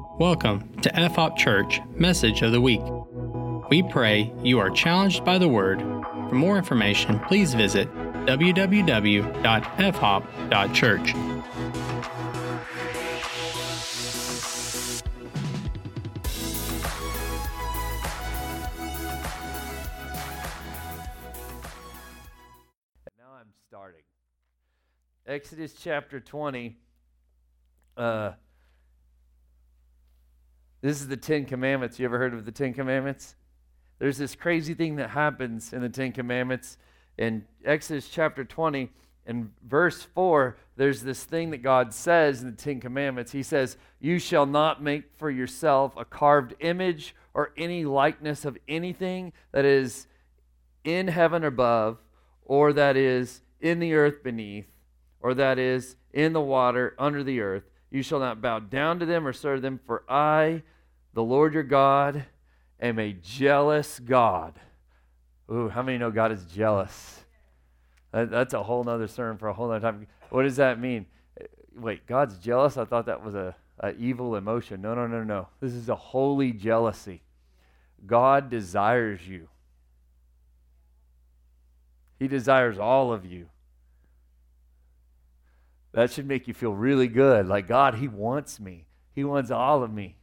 Welcome to FHOP Church Message of the Week. We pray you are challenged by the Word. For more information, please visit www.fhop.church. Now I'm starting. Exodus chapter 20. Uh, this is the Ten Commandments. You ever heard of the Ten Commandments? There's this crazy thing that happens in the Ten Commandments. In Exodus chapter 20, in verse 4, there's this thing that God says in the Ten Commandments. He says, You shall not make for yourself a carved image or any likeness of anything that is in heaven above, or that is in the earth beneath, or that is in the water under the earth. You shall not bow down to them or serve them, for I, the Lord your God, am a jealous God. Ooh, how many know God is jealous? That, that's a whole nother sermon for a whole nother time. What does that mean? Wait, God's jealous? I thought that was a, a evil emotion. No, no, no, no. This is a holy jealousy. God desires you. He desires all of you. That should make you feel really good. Like, God, He wants me, He wants all of me.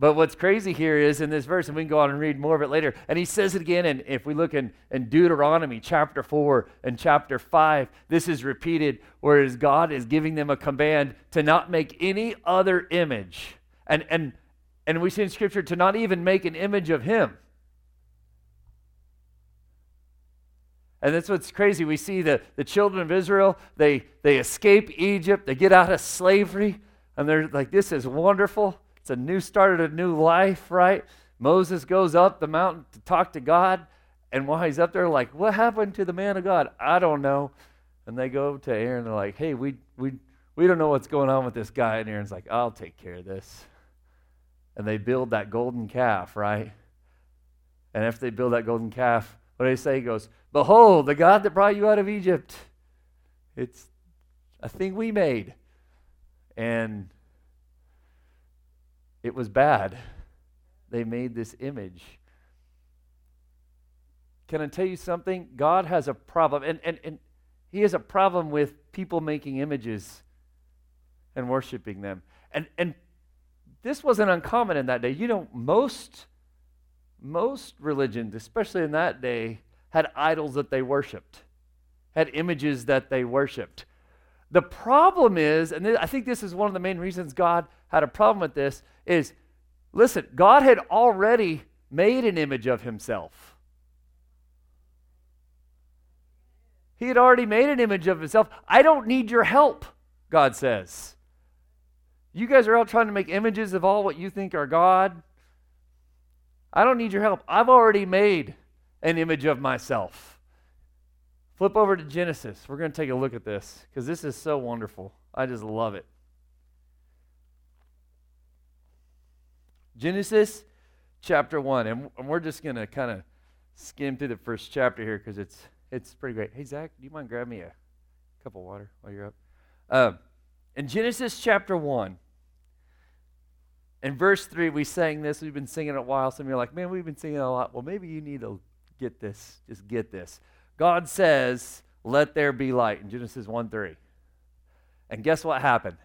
But what's crazy here is in this verse, and we can go on and read more of it later, and he says it again. And if we look in, in Deuteronomy chapter 4 and chapter 5, this is repeated, whereas God is giving them a command to not make any other image. And, and, and we see in Scripture to not even make an image of Him. And that's what's crazy. We see the, the children of Israel, they, they escape Egypt, they get out of slavery, and they're like, this is wonderful. It's a new start of a new life, right? Moses goes up the mountain to talk to God, and while he's up there, like, what happened to the man of God? I don't know. And they go to Aaron, they're like, hey, we, we, we don't know what's going on with this guy. And Aaron's like, I'll take care of this. And they build that golden calf, right? And after they build that golden calf, what do they say? He goes, Behold, the God that brought you out of Egypt. It's a thing we made. And it was bad. They made this image. Can I tell you something? God has a problem, and, and, and He has a problem with people making images and worshiping them. And, and this wasn't uncommon in that day. You know, most, most religions, especially in that day, had idols that they worshiped, had images that they worshiped. The problem is, and I think this is one of the main reasons God had a problem with this, is listen, God had already made an image of himself. He had already made an image of himself. I don't need your help, God says. You guys are all trying to make images of all what you think are God. I don't need your help. I've already made an image of myself. Flip over to Genesis. We're going to take a look at this because this is so wonderful. I just love it. Genesis chapter 1. And, we're just going to kind of skim through the first chapter here because it's, it's pretty great. Hey, Zach, do you mind grabbing me a cup of water while you're up? Uh, in Genesis chapter 1, in verse 3, we sang this. We've been singing it a while. Some of you are like, man, we've been singing it a lot. Well, maybe you need to get this. Just get this. God says, let there be light in Genesis 1 3. And guess what happened?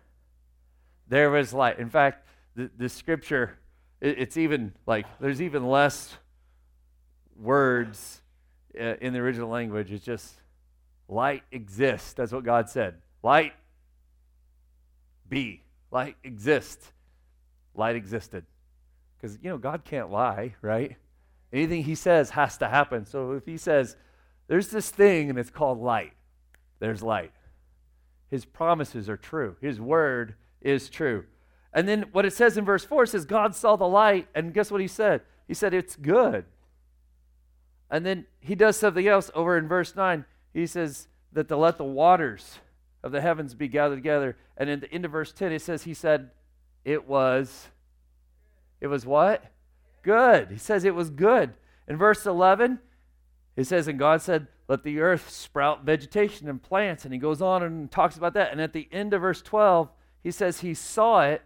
There was light. In fact, the, the scripture, it, it's even like, there's even less words uh, in the original language. It's just light exists. That's what God said. Light be. Light exist. Light existed. Because, you know, God can't lie, right? Anything he says has to happen. So if he says, there's this thing and it's called light, there's light. His promises are true, his word is true. And then what it says in verse 4 says, God saw the light, and guess what he said? He said, It's good. And then he does something else over in verse 9. He says that to let the waters of the heavens be gathered together. And in the end of verse 10, it says, He said, It was, it was what? Good. He says it was good. In verse 11, it says, And God said, Let the earth sprout vegetation and plants. And he goes on and talks about that. And at the end of verse 12, he says he saw it,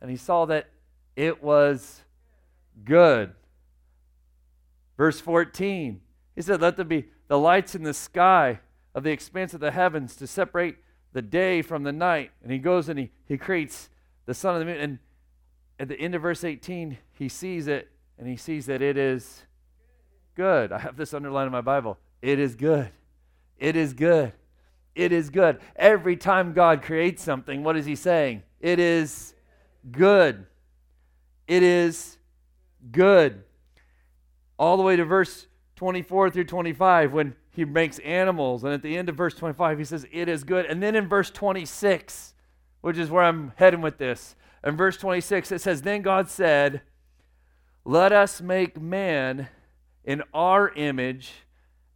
and he saw that it was good. Verse 14, he said, Let there be the lights in the sky of the expanse of the heavens to separate the day from the night. And he goes and he, he creates the sun and the moon. And at the end of verse 18, he sees it and he sees that it is good. I have this underlined in my Bible. It is good. It is good. It is good. Every time God creates something, what is he saying? It is good. It is good. All the way to verse 24 through 25 when he makes animals. And at the end of verse 25, he says, It is good. And then in verse 26, which is where I'm heading with this, in verse 26, it says, Then God said, Let us make man in our image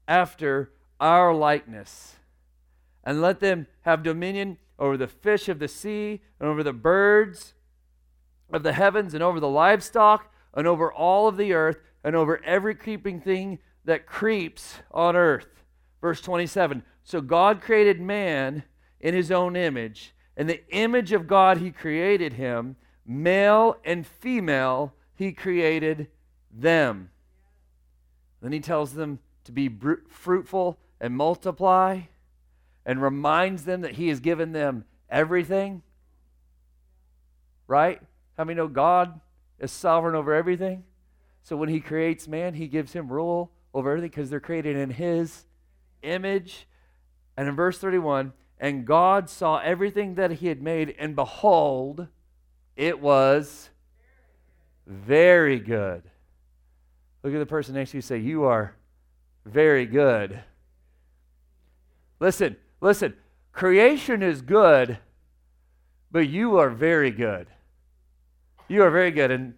after our likeness, and let them have dominion over the fish of the sea, and over the birds of the heavens, and over the livestock, and over all of the earth, and over every creeping thing that creeps on earth. Verse 27 So God created man in his own image. In the image of God, he created him. Male and female, he created them. Then he tells them to be fruitful and multiply and reminds them that he has given them everything. Right? How many know God is sovereign over everything? So when he creates man, he gives him rule over everything because they're created in his image. And in verse 31, and God saw everything that he had made, and behold, it was very good. Look at the person next to you say, You are very good. Listen, listen. Creation is good, but you are very good. You are very good. And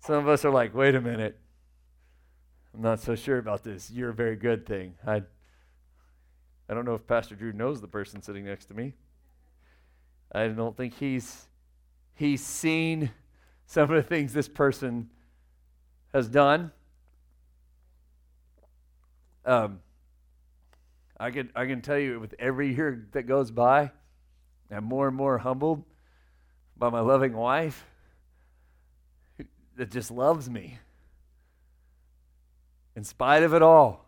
some of us are like, Wait a minute. I'm not so sure about this. You're a very good thing. I, I don't know if Pastor Drew knows the person sitting next to me. I don't think he's he's seen some of the things this person has done. Um, I can I can tell you with every year that goes by, I'm more and more humbled by my loving wife that just loves me. In spite of it all,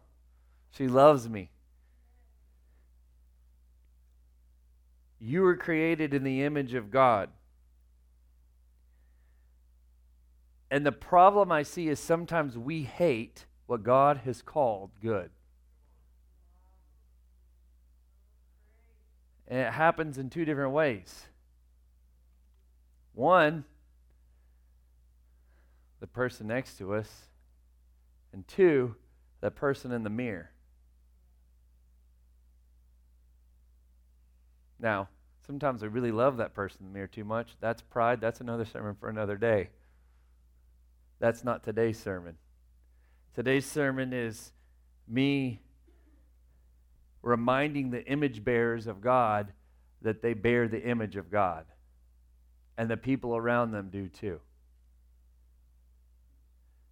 she loves me. You were created in the image of God. And the problem I see is sometimes we hate what God has called good. And it happens in two different ways. One, the person next to us and two, the person in the mirror. Now, sometimes I really love that person in the mirror too much. That's pride. That's another sermon for another day. That's not today's sermon. Today's sermon is me reminding the image bearers of God that they bear the image of God. And the people around them do too.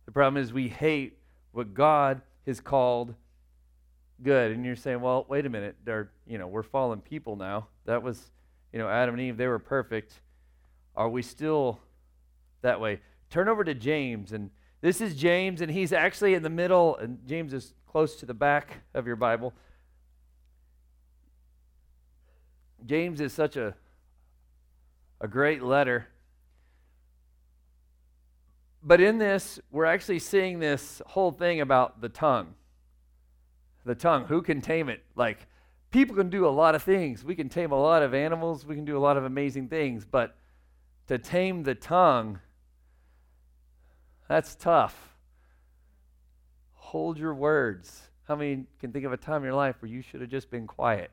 The problem is we hate what God has called good. And you're saying, well, wait a minute, they're, you know, we're fallen people now. That was, you know, Adam and Eve, they were perfect. Are we still that way? Turn over to James, and this is James, and he's actually in the middle, and James is close to the back of your Bible. James is such a, a great letter. But in this, we're actually seeing this whole thing about the tongue. The tongue, who can tame it? Like, people can do a lot of things. We can tame a lot of animals, we can do a lot of amazing things, but to tame the tongue, that's tough. Hold your words. How many can think of a time in your life where you should have just been quiet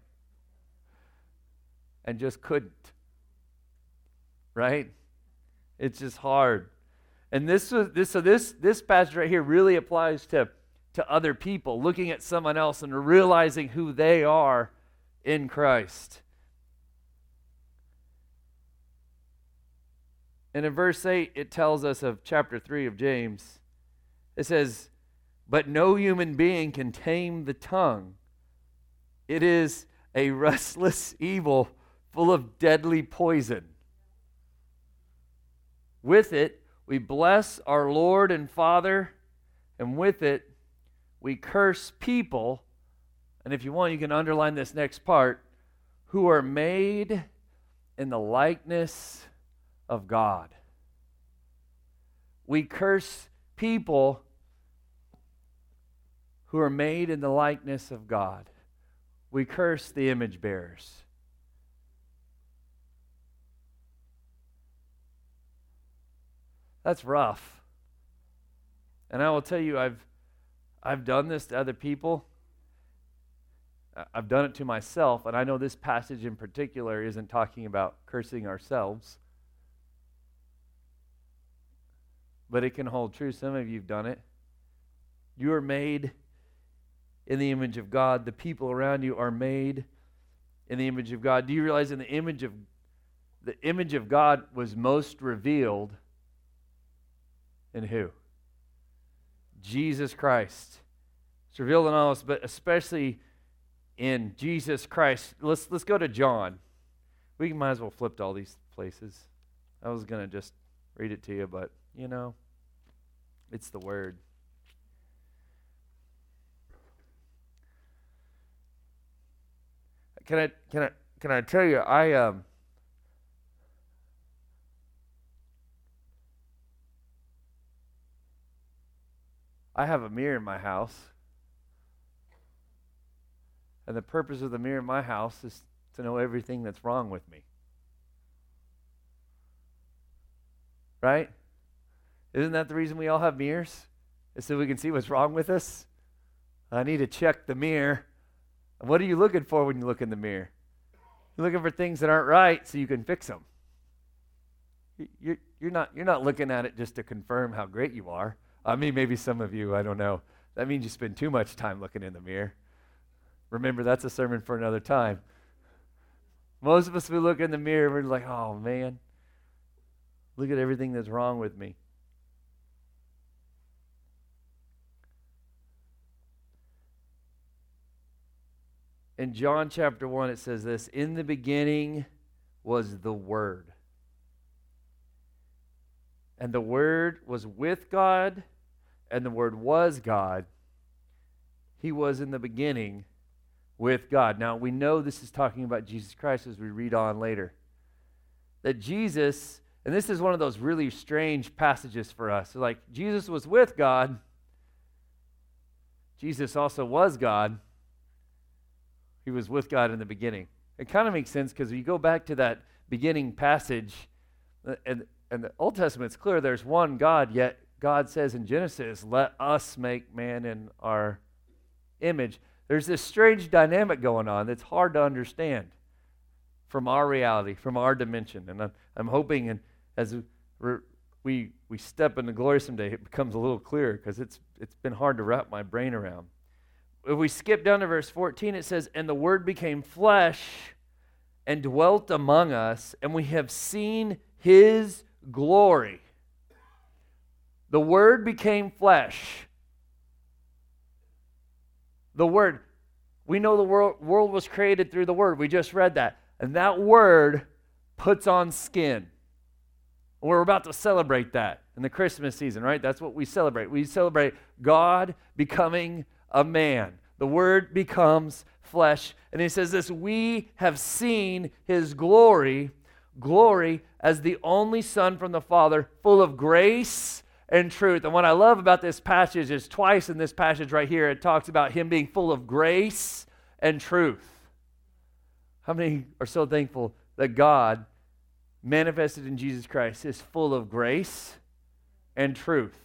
and just couldn't? Right? It's just hard. And this was this so this this passage right here really applies to to other people, looking at someone else and realizing who they are in Christ. And in verse 8, it tells us of chapter 3 of James. It says, But no human being can tame the tongue. It is a restless evil full of deadly poison. With it, we bless our Lord and Father, and with it, we curse people. And if you want, you can underline this next part who are made in the likeness of God. We curse people who are made in the likeness of God. We curse the image bearers. That's rough. And I will tell you, I've, I've done this to other people. I've done it to myself, and I know this passage in particular isn't talking about cursing ourselves. But it can hold true. Some of you have done it. You are made in the image of God. The people around you are made in the image of God. Do you realize in the image of the image of God was most revealed in who? Jesus Christ. It's revealed in all us, but especially in Jesus Christ. Let's let's go to John. We might as well flip to all these places. I was gonna just read it to you, but you know, it's the word. Can I can I can I tell you I um I have a mirror in my house. And the purpose of the mirror in my house is to know everything that's wrong with me. Right? Isn't that the reason we all have mirrors? Is so we can see what's wrong with us? I need to check the mirror. What are you looking for when you look in the mirror? You're looking for things that aren't right so you can fix them. You're, you're, not, you're not looking at it just to confirm how great you are. I mean, maybe some of you, I don't know. That means you spend too much time looking in the mirror. Remember, that's a sermon for another time. Most of us, we look in the mirror, we're like, oh man, look at everything that's wrong with me. In John chapter 1, it says this In the beginning was the Word. And the Word was with God, and the Word was God. He was in the beginning with God. Now, we know this is talking about Jesus Christ as we read on later. That Jesus, and this is one of those really strange passages for us. like, Jesus was with God, Jesus also was God. He was with God in the beginning. It kind of makes sense because if you go back to that beginning passage, uh, and, and the Old Testament's clear there's one God, yet God says in Genesis, let us make man in our image. There's this strange dynamic going on that's hard to understand from our reality, from our dimension. And I'm, I'm hoping and as we, we step into glory someday, it becomes a little clearer because it's, it's been hard to wrap my brain around. If we skip down to verse 14, it says, And the Word became flesh and dwelt among us, and we have seen his glory the Word became flesh. The Word. We know the world, world was created through the Word. We just read that. And that Word puts on skin. We're about to celebrate that in the Christmas season, right? That's what we celebrate. We celebrate God becoming a man. The Word becomes flesh. And he says this We have seen his glory, glory as the only Son from the Father, full of grace and truth. And what I love about this passage is twice in this passage right here, it talks about him being full of grace and truth. How many are so thankful that God, manifested in Jesus Christ, is full of grace and truth?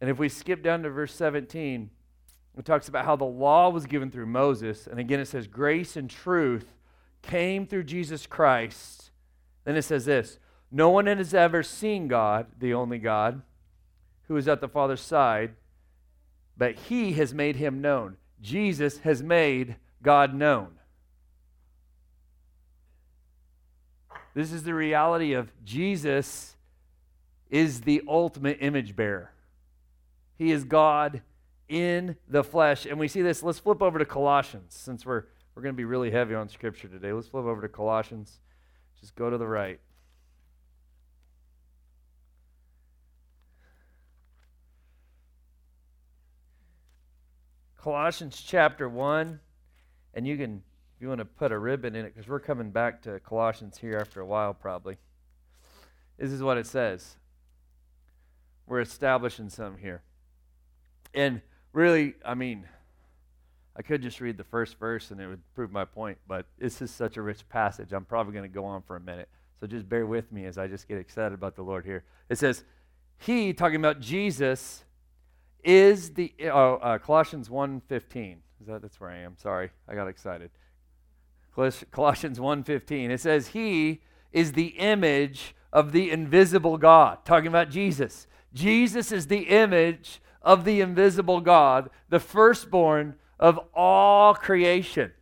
And if we skip down to verse 17, it talks about how the law was given through Moses. And again, it says, grace and truth came through Jesus Christ then it says this No one has ever seen God, the only God, who is at the Father's side, but he has made him known. Jesus has made God known. This is the reality of Jesus is the ultimate image bearer. He is God in the flesh. And we see this. Let's flip over to Colossians since we're, we're going to be really heavy on Scripture today. Let's flip over to Colossians Just go to the right. Colossians chapter 1, and you can, if you want to put a ribbon in it, because we're coming back to Colossians here after a while probably. This is what it says. We're establishing some here. And really, I mean, I could just read the first verse and it would prove my point, but this is such a rich passage. I'm probably going to go on for a minute. So just bear with me as I just get excited about the Lord here. It says, He, talking about Jesus, is the oh, uh, Colossians 1:15. Is that that's where I am? Sorry, I got excited. Colossians 1:15. It says he is the image of the invisible God. Talking about Jesus. Jesus is the image of the invisible God, the firstborn of all creation.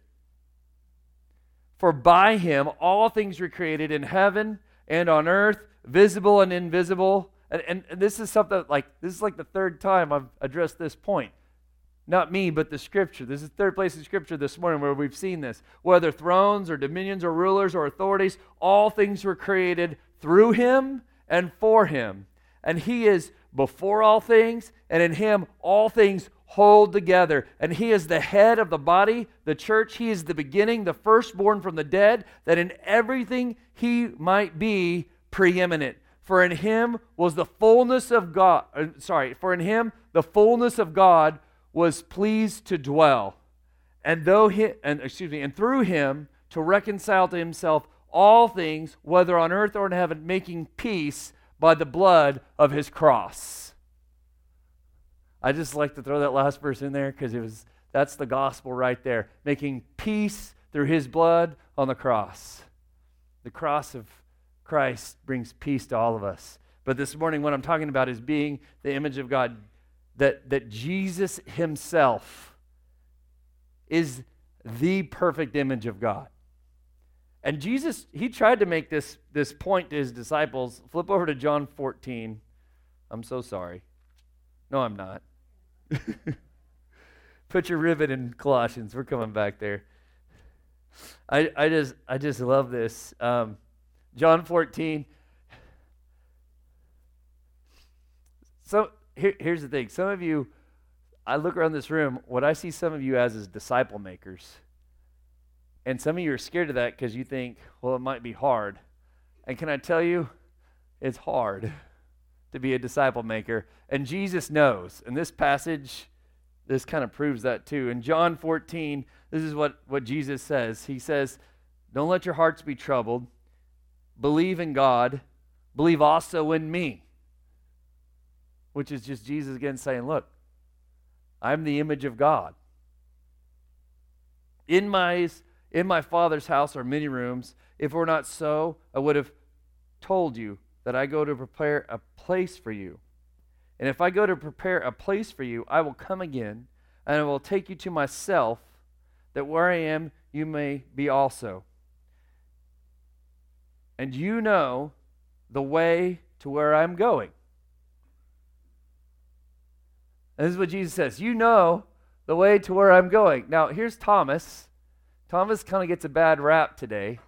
For by him all things were created in heaven and on earth, visible and invisible and, and, and this is something like, this is like the third time I've addressed this point. Not me, but the scripture. This is the third place in scripture this morning where we've seen this. Whether thrones or dominions or rulers or authorities, all things were created through him and for him. And he is before all things, and in him all things hold together. And he is the head of the body, the church. He is the beginning, the firstborn from the dead, that in everything he might be preeminent. For in him was the fullness of God, uh, sorry, for in him the fullness of God was pleased to dwell. And though he, and excuse me, and through him to reconcile to himself all things, whether on earth or in heaven, making peace by the blood of his cross. I just like to throw that last verse in there because it was that's the gospel right there. Making peace through his blood on the cross. The cross of Christ brings peace to all of us. But this morning, what I'm talking about is being the image of God, that, that Jesus himself is the perfect image of God. And Jesus, he tried to make this, this point to his disciples. Flip over to John 14. I'm so sorry. No, I'm not. Put your ribbon in Colossians. We're coming back there. I, I just I just love this. Um, John 14. So here, here's the thing. Some of you, I look around this room, what I see some of you as is disciple makers. And some of you are scared of that because you think, well, it might be hard. And can I tell you, it's hard to be a disciple maker. And Jesus knows. And this passage, this kind of proves that too. In John 14, this is what, what Jesus says. He says, Don't let your hearts be troubled believe in God, believe also in me. Which is just Jesus again saying, Look, I'm the image of God. In my, in my Father's house are many rooms. If it were not so, I would have told you that I go to prepare a place for you. And if I go to prepare a place for you, I will come again, and I will take you to myself, that where I am, you may be also and you know the way to where I'm going. And this is what Jesus says You know the way to where I'm going. Now, here's Thomas. Thomas kind of gets a bad rap today.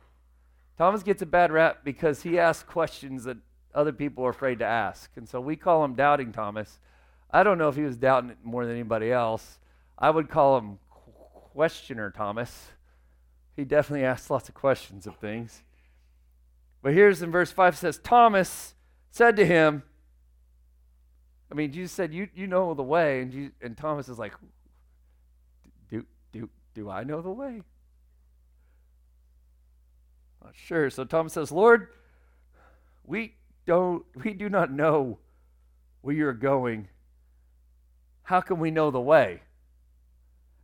Thomas gets a bad rap because he asks questions that other people are afraid to ask. And so we call him Doubting Thomas. I don't know if he was doubting it more than anybody else. I would call him Questioner Thomas. He definitely asks lots of questions of things. But here's in verse 5 says, Thomas said to him, I mean, Jesus said, You, you know the way. And, Jesus, and Thomas is like, do, do, do I know the way? Not sure. So Thomas says, Lord, we don't we do not know where you're going. How can we know the way?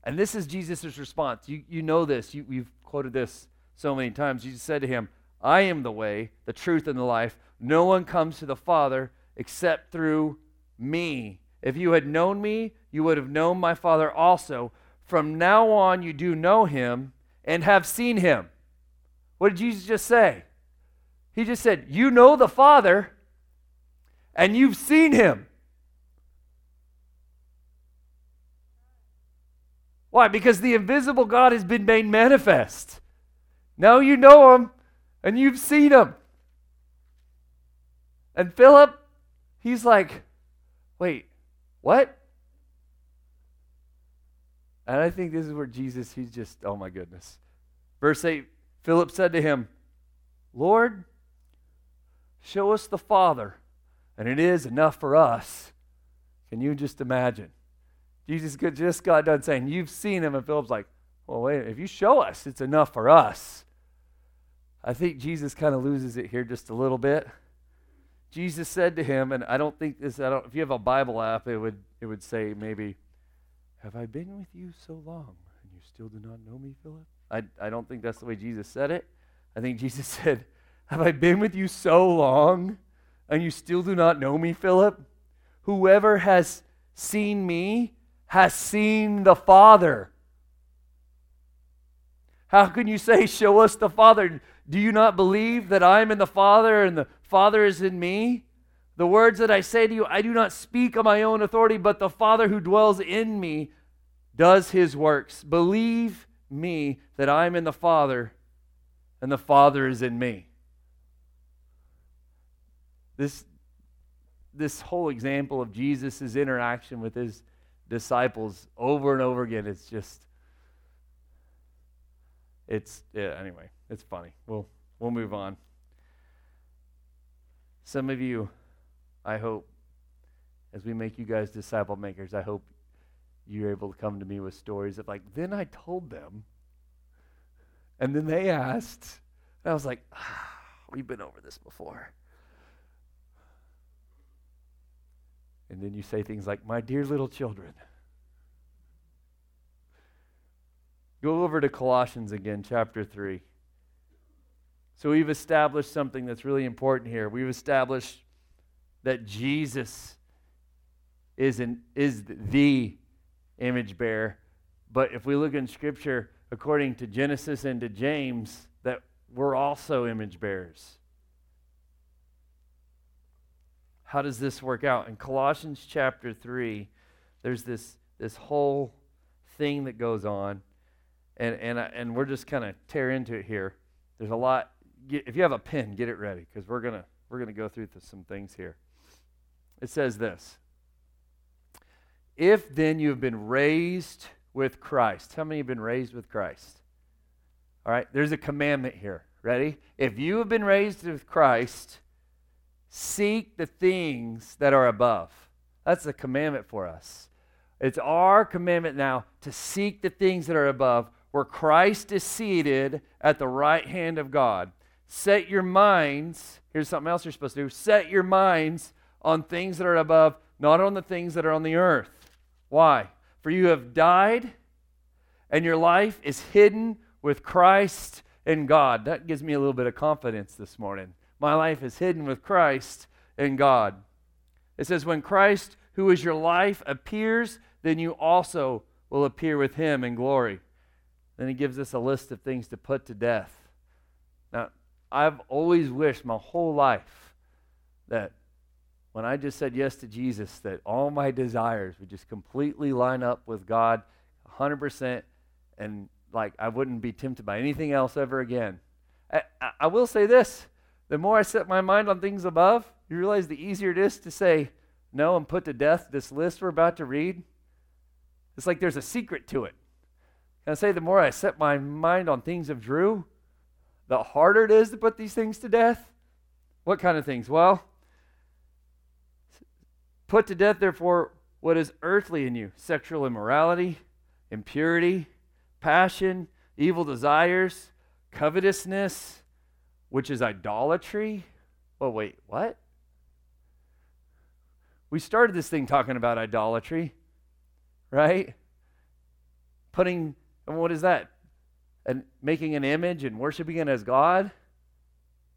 And this is Jesus' response. You, you know this. You, you've quoted this so many times. Jesus said to him, I am the way, the truth, and the life. No one comes to the Father except through me. If you had known me, you would have known my Father also. From now on, you do know him and have seen him. What did Jesus just say? He just said, You know the Father and you've seen him. Why? Because the invisible God has been made manifest. Now you know him and you've seen him. And Philip, he's like, wait, what? And I think this is where Jesus, he's just, oh my goodness. Verse 8 Philip said to him, Lord, show us the Father, and it is enough for us. Can you just imagine? Jesus just got done saying, You've seen him. And Philip's like, Well, wait, if you show us, it's enough for us. I think Jesus kind of loses it here just a little bit. Jesus said to him, and I don't think this, I don't, if you have a Bible app, it would, it would say maybe, Have I been with you so long, and you still do not know me, Philip? I, I don't think that's the way Jesus said it. I think Jesus said, Have I been with you so long, and you still do not know me, Philip? Whoever has seen me has seen the Father. How can you say, Show us the Father? Do you not believe that I am in the Father and the Father is in me? The words that I say to you, I do not speak on my own authority, but the Father who dwells in me does his works. Believe me that I am in the Father and the Father is in me. This, this whole example of Jesus' interaction with his disciples over and over again, it's just, it's, yeah, anyway, it's funny. We'll, we'll move on. Some of you, I hope, as we make you guys disciple makers, I hope you're able to come to me with stories of like, then I told them, and then they asked, and I was like, ah, we've been over this before. And then you say things like, my dear little children. Go over to Colossians again, chapter 3. So we've established something that's really important here. We've established that Jesus is, an, is the image bearer. But if we look in Scripture, according to Genesis and to James, that we're also image bearers. How does this work out? In Colossians chapter 3, there's this, this whole thing that goes on, and, and, and we're just kind of tear into it here. There's a lot if you have a pen, get it ready because we're gonna we're gonna go through some things here. It says this: If then you have been raised with Christ, how many have been raised with Christ? All right, there's a commandment here. Ready? If you have been raised with Christ, seek the things that are above. That's a commandment for us. It's our commandment now to seek the things that are above, where Christ is seated at the right hand of God. Set your minds, here's something else you're supposed to do set your minds on things that are above, not on the things that are on the earth. Why? For you have died, and your life is hidden with Christ in God. That gives me a little bit of confidence this morning. My life is hidden with Christ in God. It says, When Christ, who is your life, appears, then you also will appear with him in glory. Then he gives us a list of things to put to death. Now, I've always wished my whole life that when I just said yes to Jesus, that all my desires would just completely line up with God 100% and like I wouldn't be tempted by anything else ever again. I, I, will say this the more I set my mind on things above, you realize the easier it is to say no and put to death this list we're about to read. It's like there's a secret to it. Can I say the more I set my mind on things of Drew, the harder it is to put these things to death. What kind of things? Well, put to death, therefore, what is earthly in you sexual immorality, impurity, passion, evil desires, covetousness, which is idolatry. Oh, wait, what? We started this thing talking about idolatry, right? Putting, and what is that? and making an image and worshiping it as God.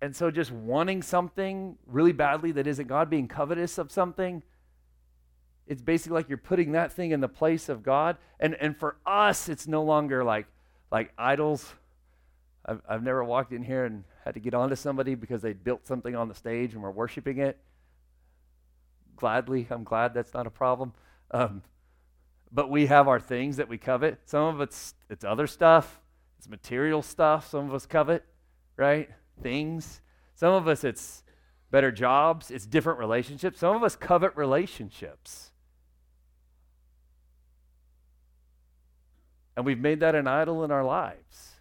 And so just wanting something really badly that isn't God, being covetous of something, it's basically like you're putting that thing in the place of God. And and for us, it's no longer like like idols. I've, I've never walked in here and had to get onto somebody because they built something on the stage and we're worshiping it. Gladly, I'm glad that's not a problem. Um, but we have our things that we covet. Some of it's it's other stuff. It's material stuff some of us covet, right? things. Some of us, it's better jobs, it's different relationships. Some of us covet relationships. And we've made that an idol in our lives.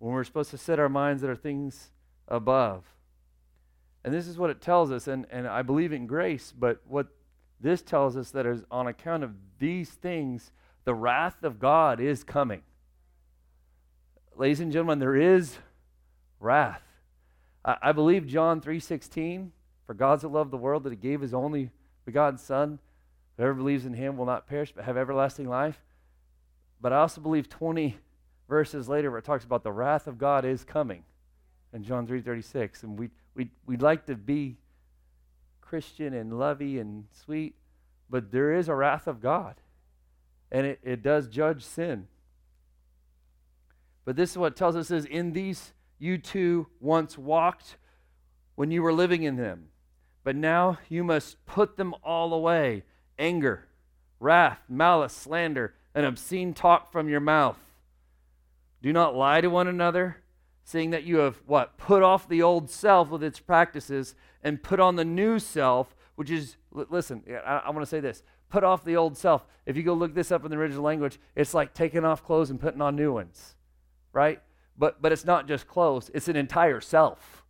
When we're supposed to set our minds that are things above. And this is what it tells us, and, and I believe in grace, but what this tells us that is on account of these things, the wrath of God is coming. Ladies and gentlemen, there is wrath. I, I believe John 3.16, for God so loved the world that he gave his only begotten Son, whoever believes in him will not perish but have everlasting life. But I also believe 20 verses later where it talks about the wrath of God is coming in John 3.36. And we, we, we'd like to be Christian and lovey and sweet, but there is a wrath of God. And it, it does judge sin. But this is what tells us is in these you too once walked when you were living in them. But now you must put them all away anger, wrath, malice, slander, and obscene talk from your mouth. Do not lie to one another, seeing that you have what? Put off the old self with its practices and put on the new self, which is, listen, I, I want to say this put off the old self. If you go look this up in the original language, it's like taking off clothes and putting on new ones, right? But, but it's not just clothes, it's an entire self.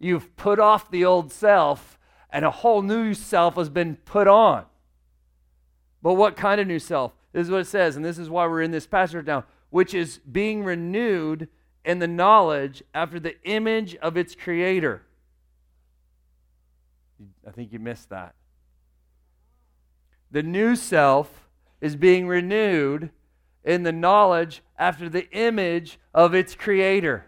You've put off the old self, and a whole new self has been put on. But what kind of new self? This is what it says, and this is why we're in this passage now, which is being renewed in the knowledge after the image of its creator. I think you missed that. The new self is being renewed in the knowledge after the image of its creator.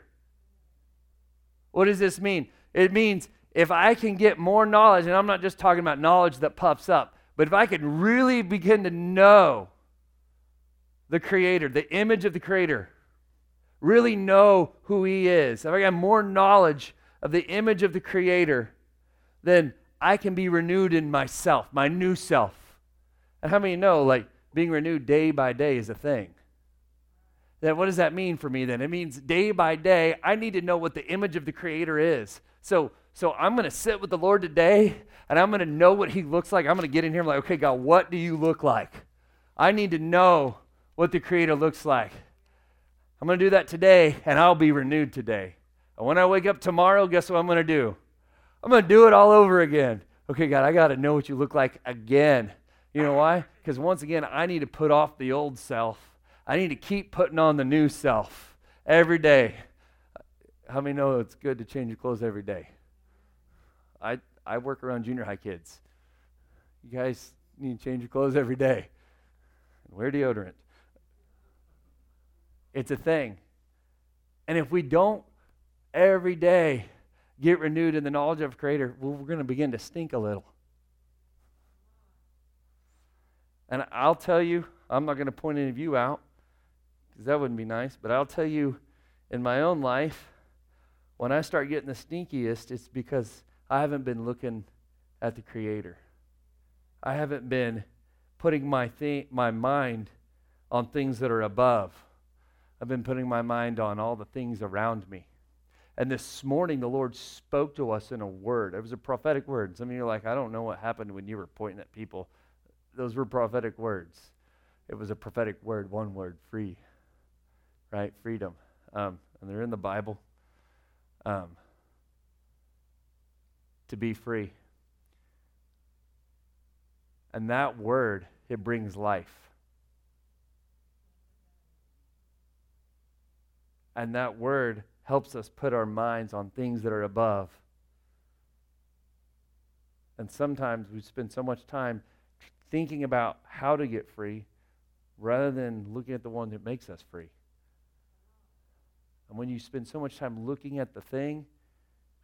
What does this mean? It means if I can get more knowledge, and I'm not just talking about knowledge that puffs up, but if I can really begin to know the creator, the image of the creator, really know who he is, if I got more knowledge of the image of the creator, then I can be renewed in myself, my new self. And how many know, like, being renewed day by day is a thing? Then what does that mean for me then? It means day by day, I need to know what the image of the Creator is. So, so I'm going to sit with the Lord today and I'm going to know what He looks like. I'm going to get in here and like, okay, God, what do you look like? I need to know what the Creator looks like. I'm going to do that today and I'll be renewed today. And when I wake up tomorrow, guess what I'm going to do? I'm going to do it all over again. Okay, God, I got to know what you look like again. You know why? Because once again, I need to put off the old self. I need to keep putting on the new self every day. How many know it's good to change your clothes every day? I, I work around junior high kids. You guys need to change your clothes every day. Wear deodorant. It's a thing. And if we don't every day get renewed in the knowledge of Creator, well, we're going to begin to stink a little. And I'll tell you, I'm not going to point any of you out because that wouldn't be nice, but I'll tell you in my own life, when I start getting the stinkiest, it's because I haven't been looking at the Creator. I haven't been putting my, thi- my mind on things that are above. I've been putting my mind on all the things around me. And this morning, the Lord spoke to us in a word. It was a prophetic word. Some of you are like, I don't know what happened when you were pointing at people. Those were prophetic words. It was a prophetic word, one word, free. Right? Freedom. Um, and they're in the Bible. Um, to be free. And that word, it brings life. And that word helps us put our minds on things that are above. And sometimes we spend so much time thinking about how to get free rather than looking at the one that makes us free. And when you spend so much time looking at the thing,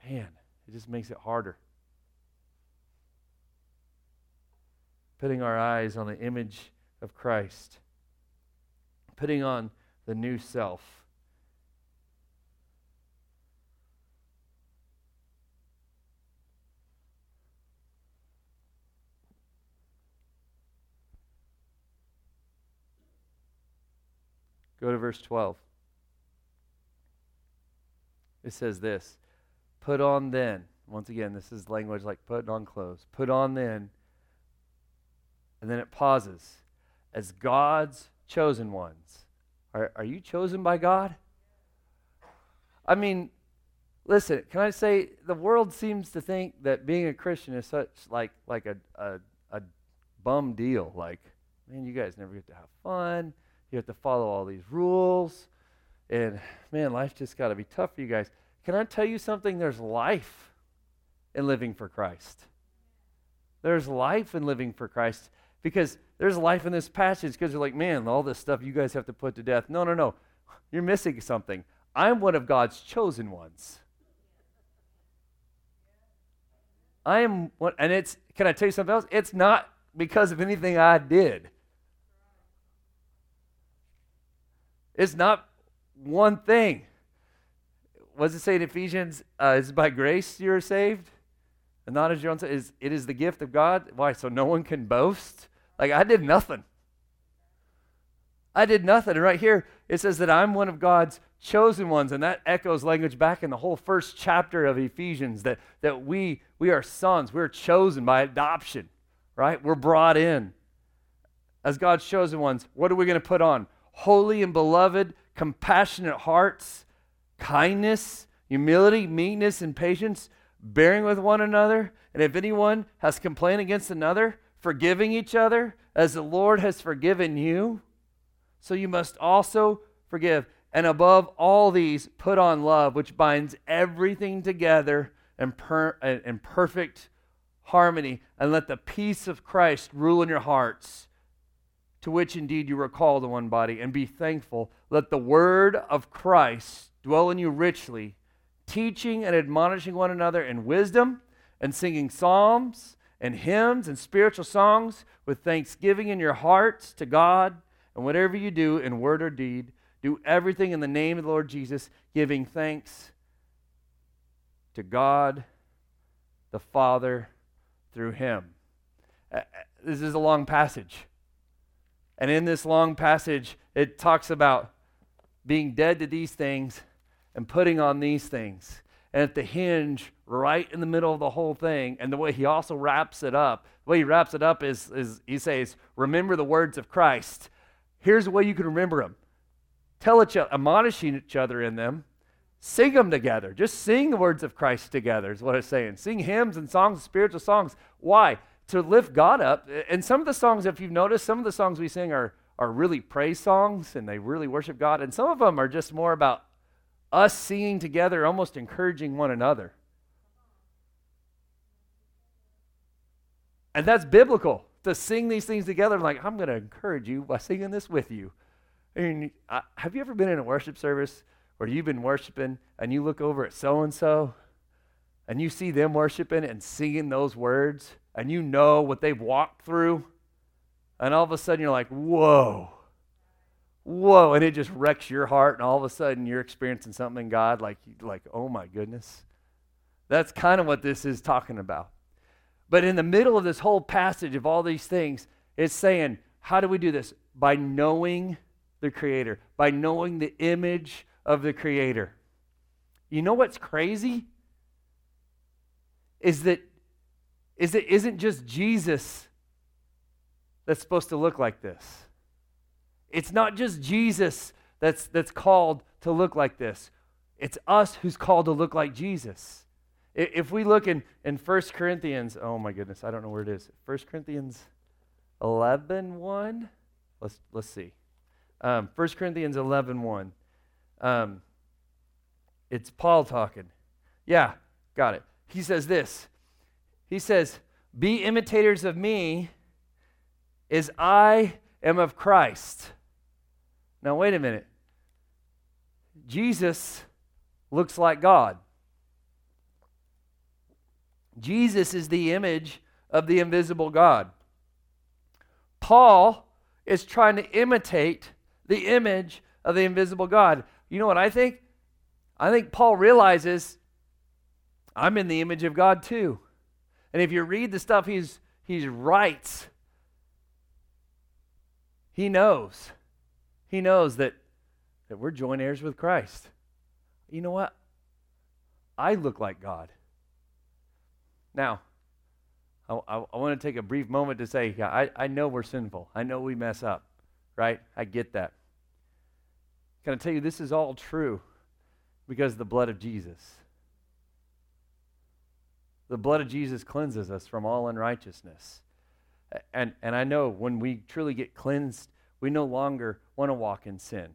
man, it just makes it harder. Putting our eyes on the image of Christ, putting on the new self. Go to verse 12. it says this Put on then. Once again, this is language like putting on clothes. Put on then. And then it pauses. As God's chosen ones. Are, are you chosen by God? I mean, listen, can I say the world seems to think that being a Christian is such like like a, a, a bum deal. Like, man, you guys never get to have fun. You have to follow all these rules. And man, life just got to be tough for you guys. Can I tell you something? There's life in living for Christ. There's life in living for Christ because there's life in this passage because you're like, man, all this stuff you guys have to put to death. No, no, no. You're missing something. I'm one of God's chosen ones. I am one, and it's, can I tell you something else? It's not because of anything I did. It's not one thing. Does it say in Ephesians? Uh, is by grace you're saved? And not as your own, is it is the gift of God. Why? So no one can boast? Like I did nothing. I did nothing. And right here, it says that I'm one of God's chosen ones. And that echoes language back in the whole first chapter of Ephesians that, that we, we are sons. We're chosen by adoption, right? We're brought in as God's chosen ones. What are we going to put on? holy and beloved, compassionate hearts, kindness, humility, meekness, and patience, bearing with one another. And if anyone has complained against another, forgiving each other as the Lord has forgiven you. So you must also forgive. And above all these, put on love, which binds everything together in, per- in perfect harmony. And let the peace of Christ rule in your hearts to which indeed you are called one body, and be thankful. Let the word of Christ dwell in you richly, teaching and admonishing one another in wisdom, and singing psalms and hymns and spiritual songs with thanksgiving in your hearts to God. And whatever you do in word or deed, do everything in the name of the Lord Jesus, giving thanks to God the Father through him. Uh, uh, this is a long passage. And in this long passage, it talks about being dead to these things and putting on these things. And at the hinge, right in the middle of the whole thing, and the way he also wraps it up, the way he wraps it up is, is he says, Remember the words of Christ. Here's a way you can remember them tell each other, admonishing each other in them, sing them together. Just sing the words of Christ together, is what it's saying. Sing hymns and songs, spiritual songs. Why? to lift God up. And some of the songs, if you've noticed, some of the songs we sing are, are really praise songs and they really worship God. And some of them are just more about us singing together, almost encouraging one another. And that's biblical to sing these things together. Like, I'm going to encourage you by singing this with you. Mean, I, uh, have you ever been in a worship service where you've been worshiping and you look over at so and so and you see them worshiping and singing those words? and you know what they've walked through, and all of a sudden you're like, whoa, whoa, and it just wrecks your heart, and all of a sudden you're experiencing something in God like, like oh my goodness. That's kind of what this is talking about. But in the middle of this whole passage of all these things, it's saying, how do we do this? By knowing the Creator, by knowing the image of the Creator. You know what's crazy? Is that is it isn't just Jesus that's supposed to look like this. It's not just Jesus that's, that's called to look like this. It's us who's called to look like Jesus. If we look in, in 1 Corinthians, oh my goodness, I don't know where it is. 1 Corinthians 11 1? Let's, let's see. Um, 1 Corinthians 11 1. Um, it's Paul talking. Yeah, got it. He says this he says, Be imitators of me as I am of Christ. Now, wait a minute. Jesus looks like God. Jesus is the image of the invisible God. Paul is trying to imitate the image of the invisible God. You know what I think? I think Paul realizes I'm in the image of God too. And if you read the stuff he's, he writes, he knows. He knows that, that we're joint heirs with Christ. You know what? I look like God. Now, I, I, I want to take a brief moment to say, yeah, I, I know we're sinful. I know we mess up, right? I get that. Can I tell you, this is all true because of the blood of Jesus. The blood of Jesus cleanses us from all unrighteousness. And, and I know when we truly get cleansed, we no longer want to walk in sin.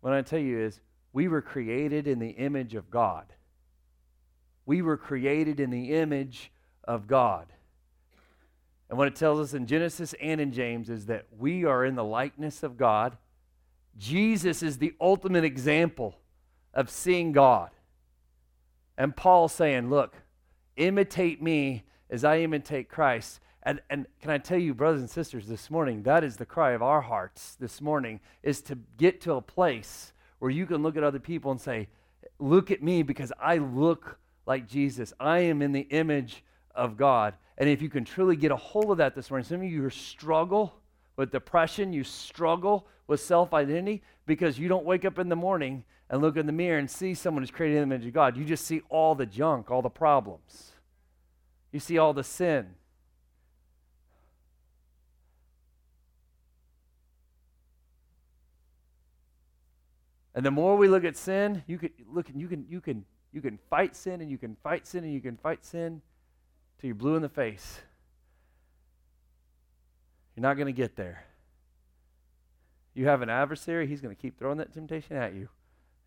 What I tell you is, we were created in the image of God. We were created in the image of God. And what it tells us in Genesis and in James is that we are in the likeness of God. Jesus is the ultimate example of seeing God. And Paul saying, Look, imitate me as I imitate Christ. And, and can I tell you, brothers and sisters, this morning, that is the cry of our hearts this morning, is to get to a place where you can look at other people and say, Look at me because I look like Jesus. I am in the image of God. And if you can truly get a hold of that this morning, some of you struggle with depression, you struggle with self identity because you don't wake up in the morning and look in the mirror and see someone who's created in the image of God. You just see all the junk, all the problems. You see all the sin. And the more we look at sin, you can look and you can you can you can fight sin and you can fight sin and you can fight sin till you're blue in the face. You're not going to get there. You have an adversary, he's going to keep throwing that temptation at you.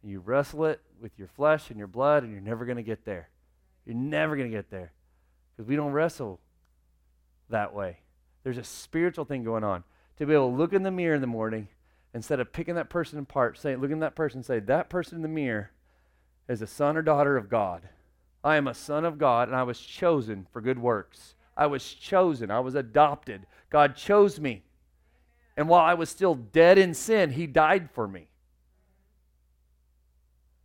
And you wrestle it with your flesh and your blood, and you're never going to get there. You're never going to get there. Because we don't wrestle that way. There's a spiritual thing going on. To be able to look in the mirror in the morning, instead of picking that person apart, say, look at that person say, that person in the mirror is a son or daughter of God. I am a son of God, and I was chosen for good works. I was chosen. I was adopted. God chose me. And while I was still dead in sin, He died for me.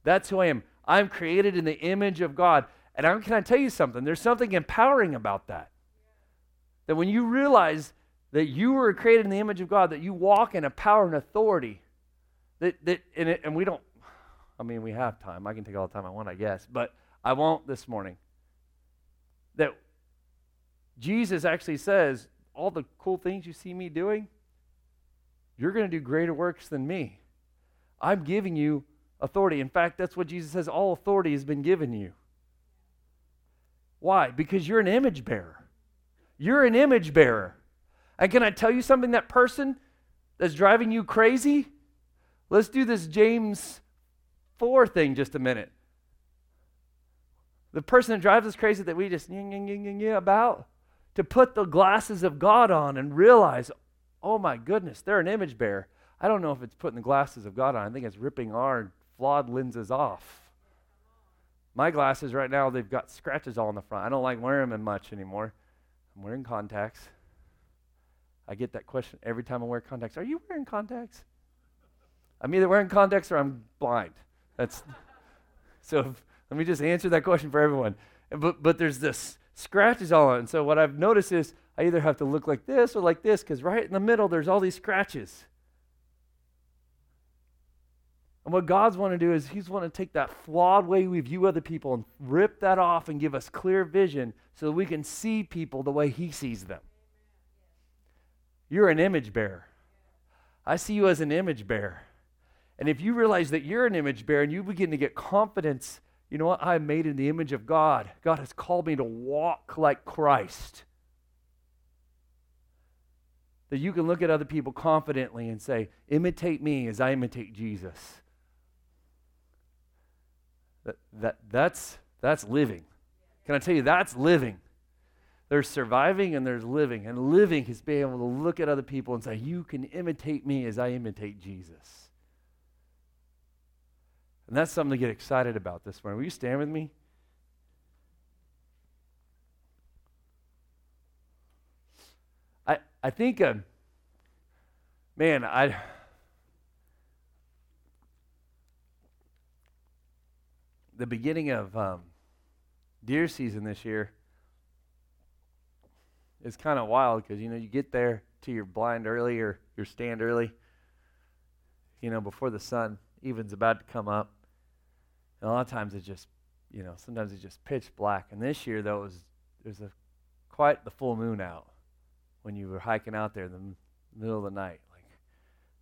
That's who I am. I'm created in the image of God. And I'm, can I tell you something? There's something empowering about that. That when you realize that you were created in the image of God, that you walk in a power and authority, that, that and, it, and we don't, I mean, we have time. I can take all the time I want, I guess, but I won't this morning. That Jesus actually says, all the cool things you see me doing, you're going to do greater works than me. I'm giving you authority. In fact, that's what Jesus says all authority has been given you. Why? Because you're an image bearer. You're an image bearer. And can I tell you something? That person that's driving you crazy, let's do this James 4 thing just a minute. The person that drives us crazy that we just yeah, about, to put the glasses of God on and realize, oh my goodness, they're an image bearer. I don't know if it's putting the glasses of God on. I think it's ripping our flawed lenses off. My glasses right now, they've got scratches all in the front. I don't like wearing them much anymore. I'm wearing contacts. I get that question every time I wear contacts. Are you wearing contacts? I'm either wearing contacts or I'm blind. That's so. If, let me just answer that question for everyone. But but there's this scratches all on. So what I've noticed is I either have to look like this or like this because right in the middle there's all these scratches. And what God's want to do is He's want to take that flawed way we view other people and rip that off and give us clear vision so that we can see people the way He sees them. You're an image bearer. I see you as an image bearer. And if you realize that you're an image bearer and you begin to get confidence, you know what? I'm made in the image of God. God has called me to walk like Christ. That you can look at other people confidently and say, imitate me as I imitate Jesus. That, that, that's, that's living. Can I tell you, that's living. There's surviving and there's living. And living is being able to look at other people and say, You can imitate me as I imitate Jesus. And that's something to get excited about this morning. Will you stand with me? I, I think, uh, man, I the beginning of um, deer season this year is kind of wild because you know you get there to your blind early or your stand early, you know, before the sun even's about to come up, And a lot of times it's just, you know, sometimes it's just pitch black. And this year, though, it was, there's a quite the full moon out when you were hiking out there in the m- middle of the night. Like,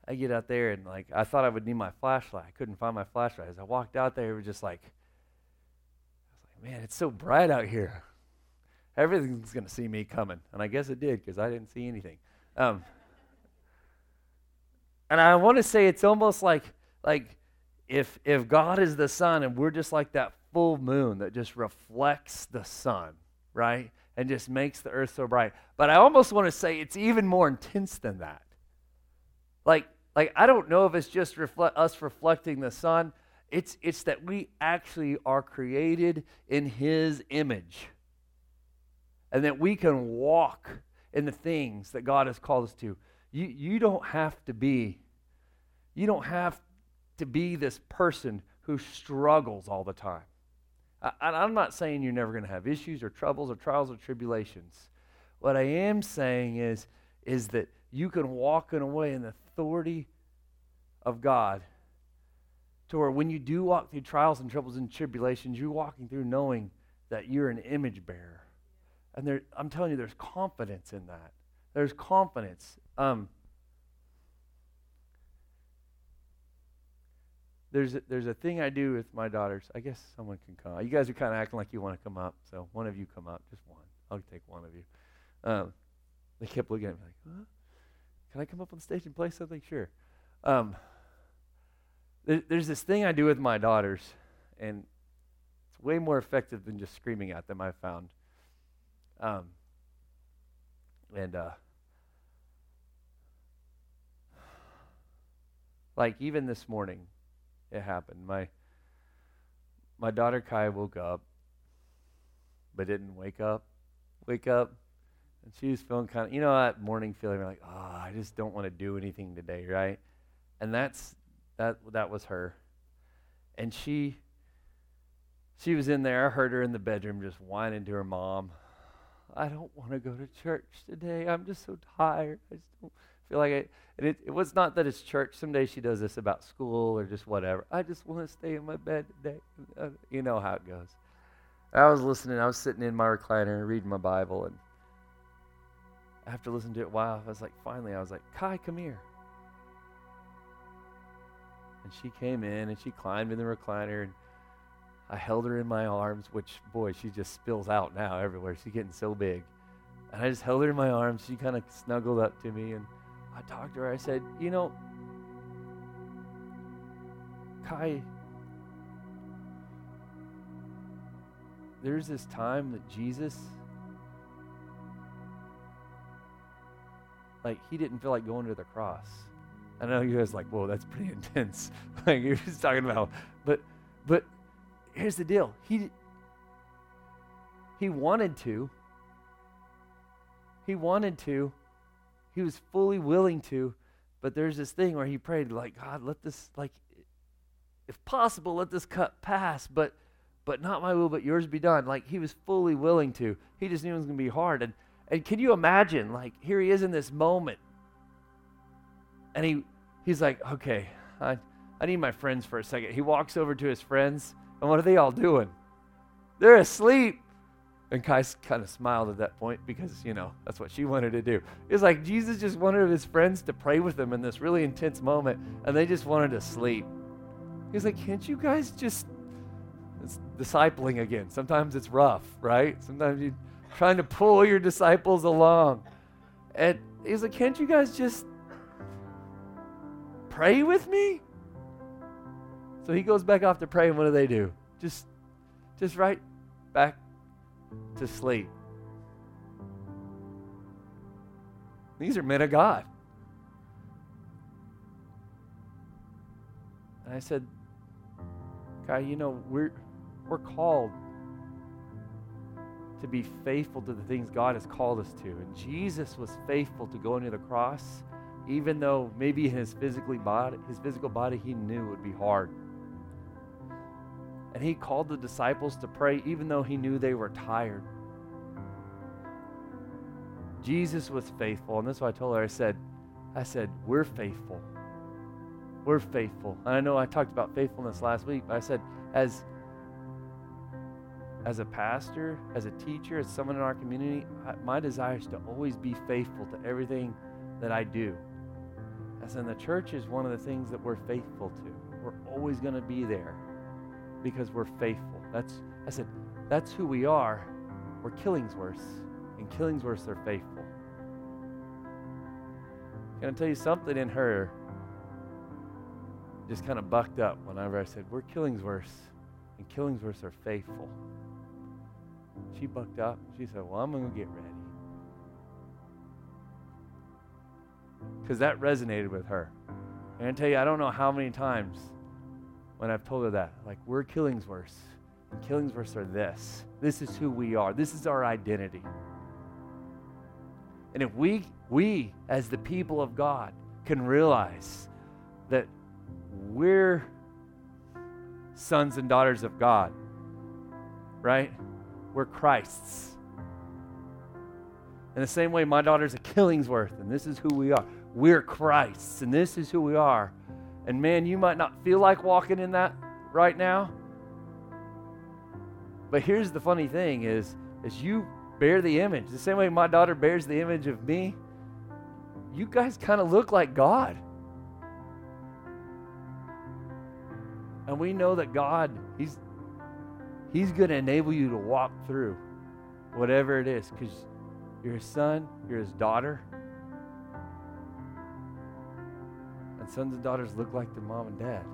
I get out there and like I thought I would need my flashlight. I couldn't find my flashlight. As I walked out there, it was just like, I was like, man, it's so bright out here. Everything's gonna see me coming, and I guess it did because I didn't see anything. Um, and I want to say it's almost like like if if God is the sun and we're just like that full moon that just reflects the sun, right? And just makes the earth so bright. But I almost want to say it's even more intense than that. Like like I don't know if it's just us reflecting the sun. It's it's that we actually are created in his image. And that we can walk in the things that God has called us to. You you don't have to be you don't have to be this person who struggles all the time. I, I'm not saying you're never going to have issues or troubles or trials or tribulations. What I am saying is, is that you can walk in a way in the authority of God to where when you do walk through trials and troubles and tribulations, you're walking through knowing that you're an image bearer. And there, I'm telling you, there's confidence in that. There's confidence. Um, there's a, there's a thing I do with my daughters. I guess someone can come. You guys are kind of acting like you want to come up, so one of you come up, just one. I'll take one of you. Um, they kept looking at me like, huh? Can I come up on stage and play something? Sure. Um, there, there's this thing I do with my daughters, and it's way more effective than just screaming at them. I've found. Um, and uh, like even this morning, it happened. My my daughter Kai woke up, but didn't wake up. Wake up, and she was feeling kind of, you know, that morning feeling like, oh, I just don't want to do anything today, right? And that's that. That was her, and she. She was in there. I heard her in the bedroom just whining to her mom. I don't want to go to church today. I'm just so tired. I just don't feel like it. It, it was not that it's church. Some days she does this about school or just whatever. I just want to stay in my bed today. Uh, you know how it goes. I was listening. I was sitting in my recliner reading my Bible, and after listening to it a while, I was like, finally, I was like, Kai, come here. And she came in and she climbed in the recliner, and I held her in my arms, which, boy, she just spills out now everywhere. She's getting so big. And I just held her in my arms. She kind of snuggled up to me, and I talked to her. I said, You know, Kai, there's this time that Jesus, like, he didn't feel like going to the cross. I know you guys like, whoa, that's pretty intense. like you're just talking about, but, but here's the deal. He, he wanted to. He wanted to. He was fully willing to, but there's this thing where he prayed, like, God, let this, like, if possible, let this cut pass, but but not my will, but yours be done. Like he was fully willing to. He just knew it was gonna be hard. And and can you imagine, like, here he is in this moment. And he he's like, okay, I I need my friends for a second. He walks over to his friends, and what are they all doing? They're asleep. And Kai kind of smiled at that point because, you know, that's what she wanted to do. It's like Jesus just wanted his friends to pray with him in this really intense moment, and they just wanted to sleep. He's like, can't you guys just. It's discipling again. Sometimes it's rough, right? Sometimes you're trying to pull your disciples along. And he's like, can't you guys just pray with me? So he goes back off to pray, and what do they do? Just, just right back to sleep. These are men of God. And I said, Kai, you know, we're, we're called to be faithful to the things God has called us to. And Jesus was faithful to going to the cross, even though maybe in his physically body, his physical body, he knew would be hard. And he called the disciples to pray even though he knew they were tired. Jesus was faithful. And that's why I told her, I said, I said, we're faithful. We're faithful. And I know I talked about faithfulness last week, but I said, as as a pastor, as a teacher, as someone in our community, I, my desire is to always be faithful to everything that I do. As in the church is one of the things that we're faithful to. We're always going to be there because we're faithful. That's I said, that's who we are. We're Killingsworths, and Killingsworths are faithful. Can I tell you something in her just kind of bucked up whenever I said, We're Killingsworths, and Killingsworths are faithful. She bucked up. She said, Well, I'm going to get ready. Because that resonated with her. And I tell you, I don't know how many times when I've told her that, like, we're Killingsworths, and Killingsworths are this. This is who we are, this is our identity. And if we, we as the people of God, can realize that we're sons and daughters of God, right? We're Christ's. In the same way, my daughter's a Killingsworth, and this is who we are. We're Christ's, and this is who we are. And man, you might not feel like walking in that right now. But here's the funny thing is, as you bear the image, the same way my daughter bears the image of me, you guys kind of look like God. And we know that God, He's He's going to enable you to walk through whatever it is because you're his son, you're his daughter. And sons and daughters look like their mom and dad.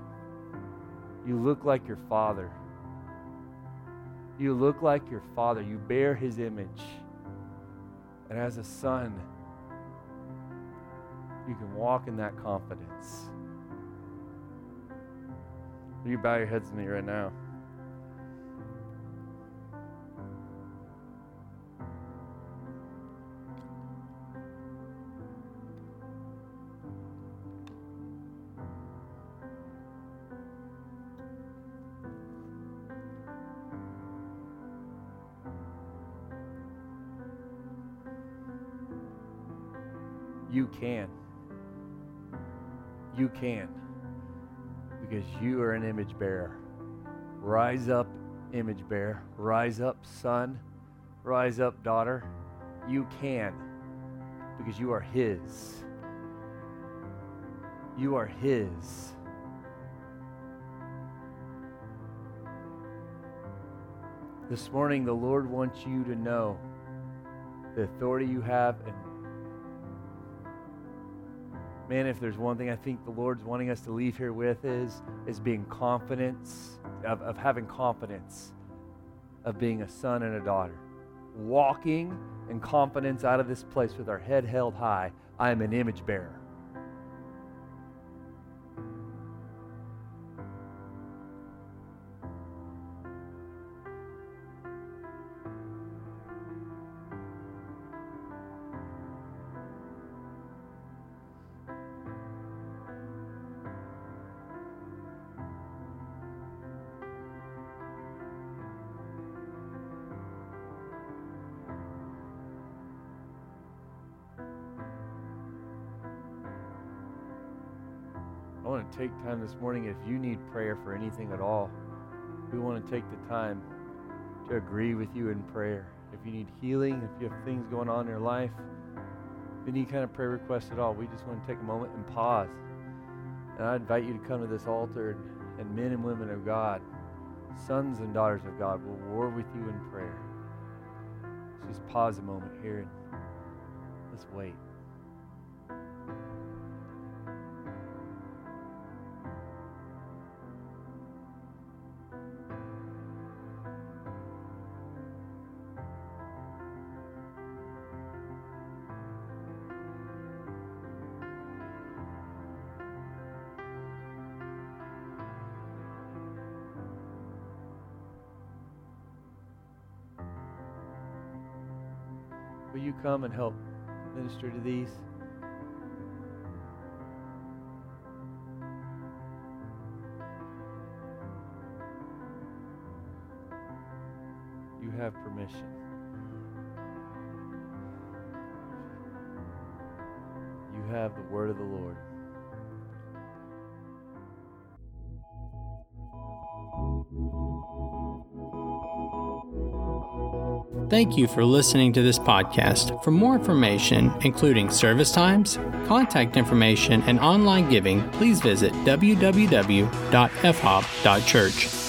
You look like your father. You look like your father. You bear his image. And as a son, you can walk in that confidence. You bow your heads to me right now? You can. You can. Because you are an image bearer. Rise up, image bearer. Rise up, son. Rise up, daughter. You can. Because you are His. You are His. This morning, the Lord wants you to know the authority you have and man, if there's one thing I think the Lord's wanting us to leave here with is, is being confidence, of, of having confidence of being a son and a daughter. Walking in confidence out of this place with our head held high. I am an image bearer. Take time this morning. If you need prayer for anything at all, we want to take the time to agree with you in prayer. If you need healing, if you have things going on in your life, if any kind of prayer request at all, we just want to take a moment and pause. And I invite you to come to this altar, and, men and women of God, sons and daughters of God, will war with you in prayer. Just pause a moment here and let's wait. Come and help minister to these? You have permission. You have the word of the Lord. Thank you for listening to this podcast. For more information, including service times, contact information, and online giving, please visit www.fhop.church.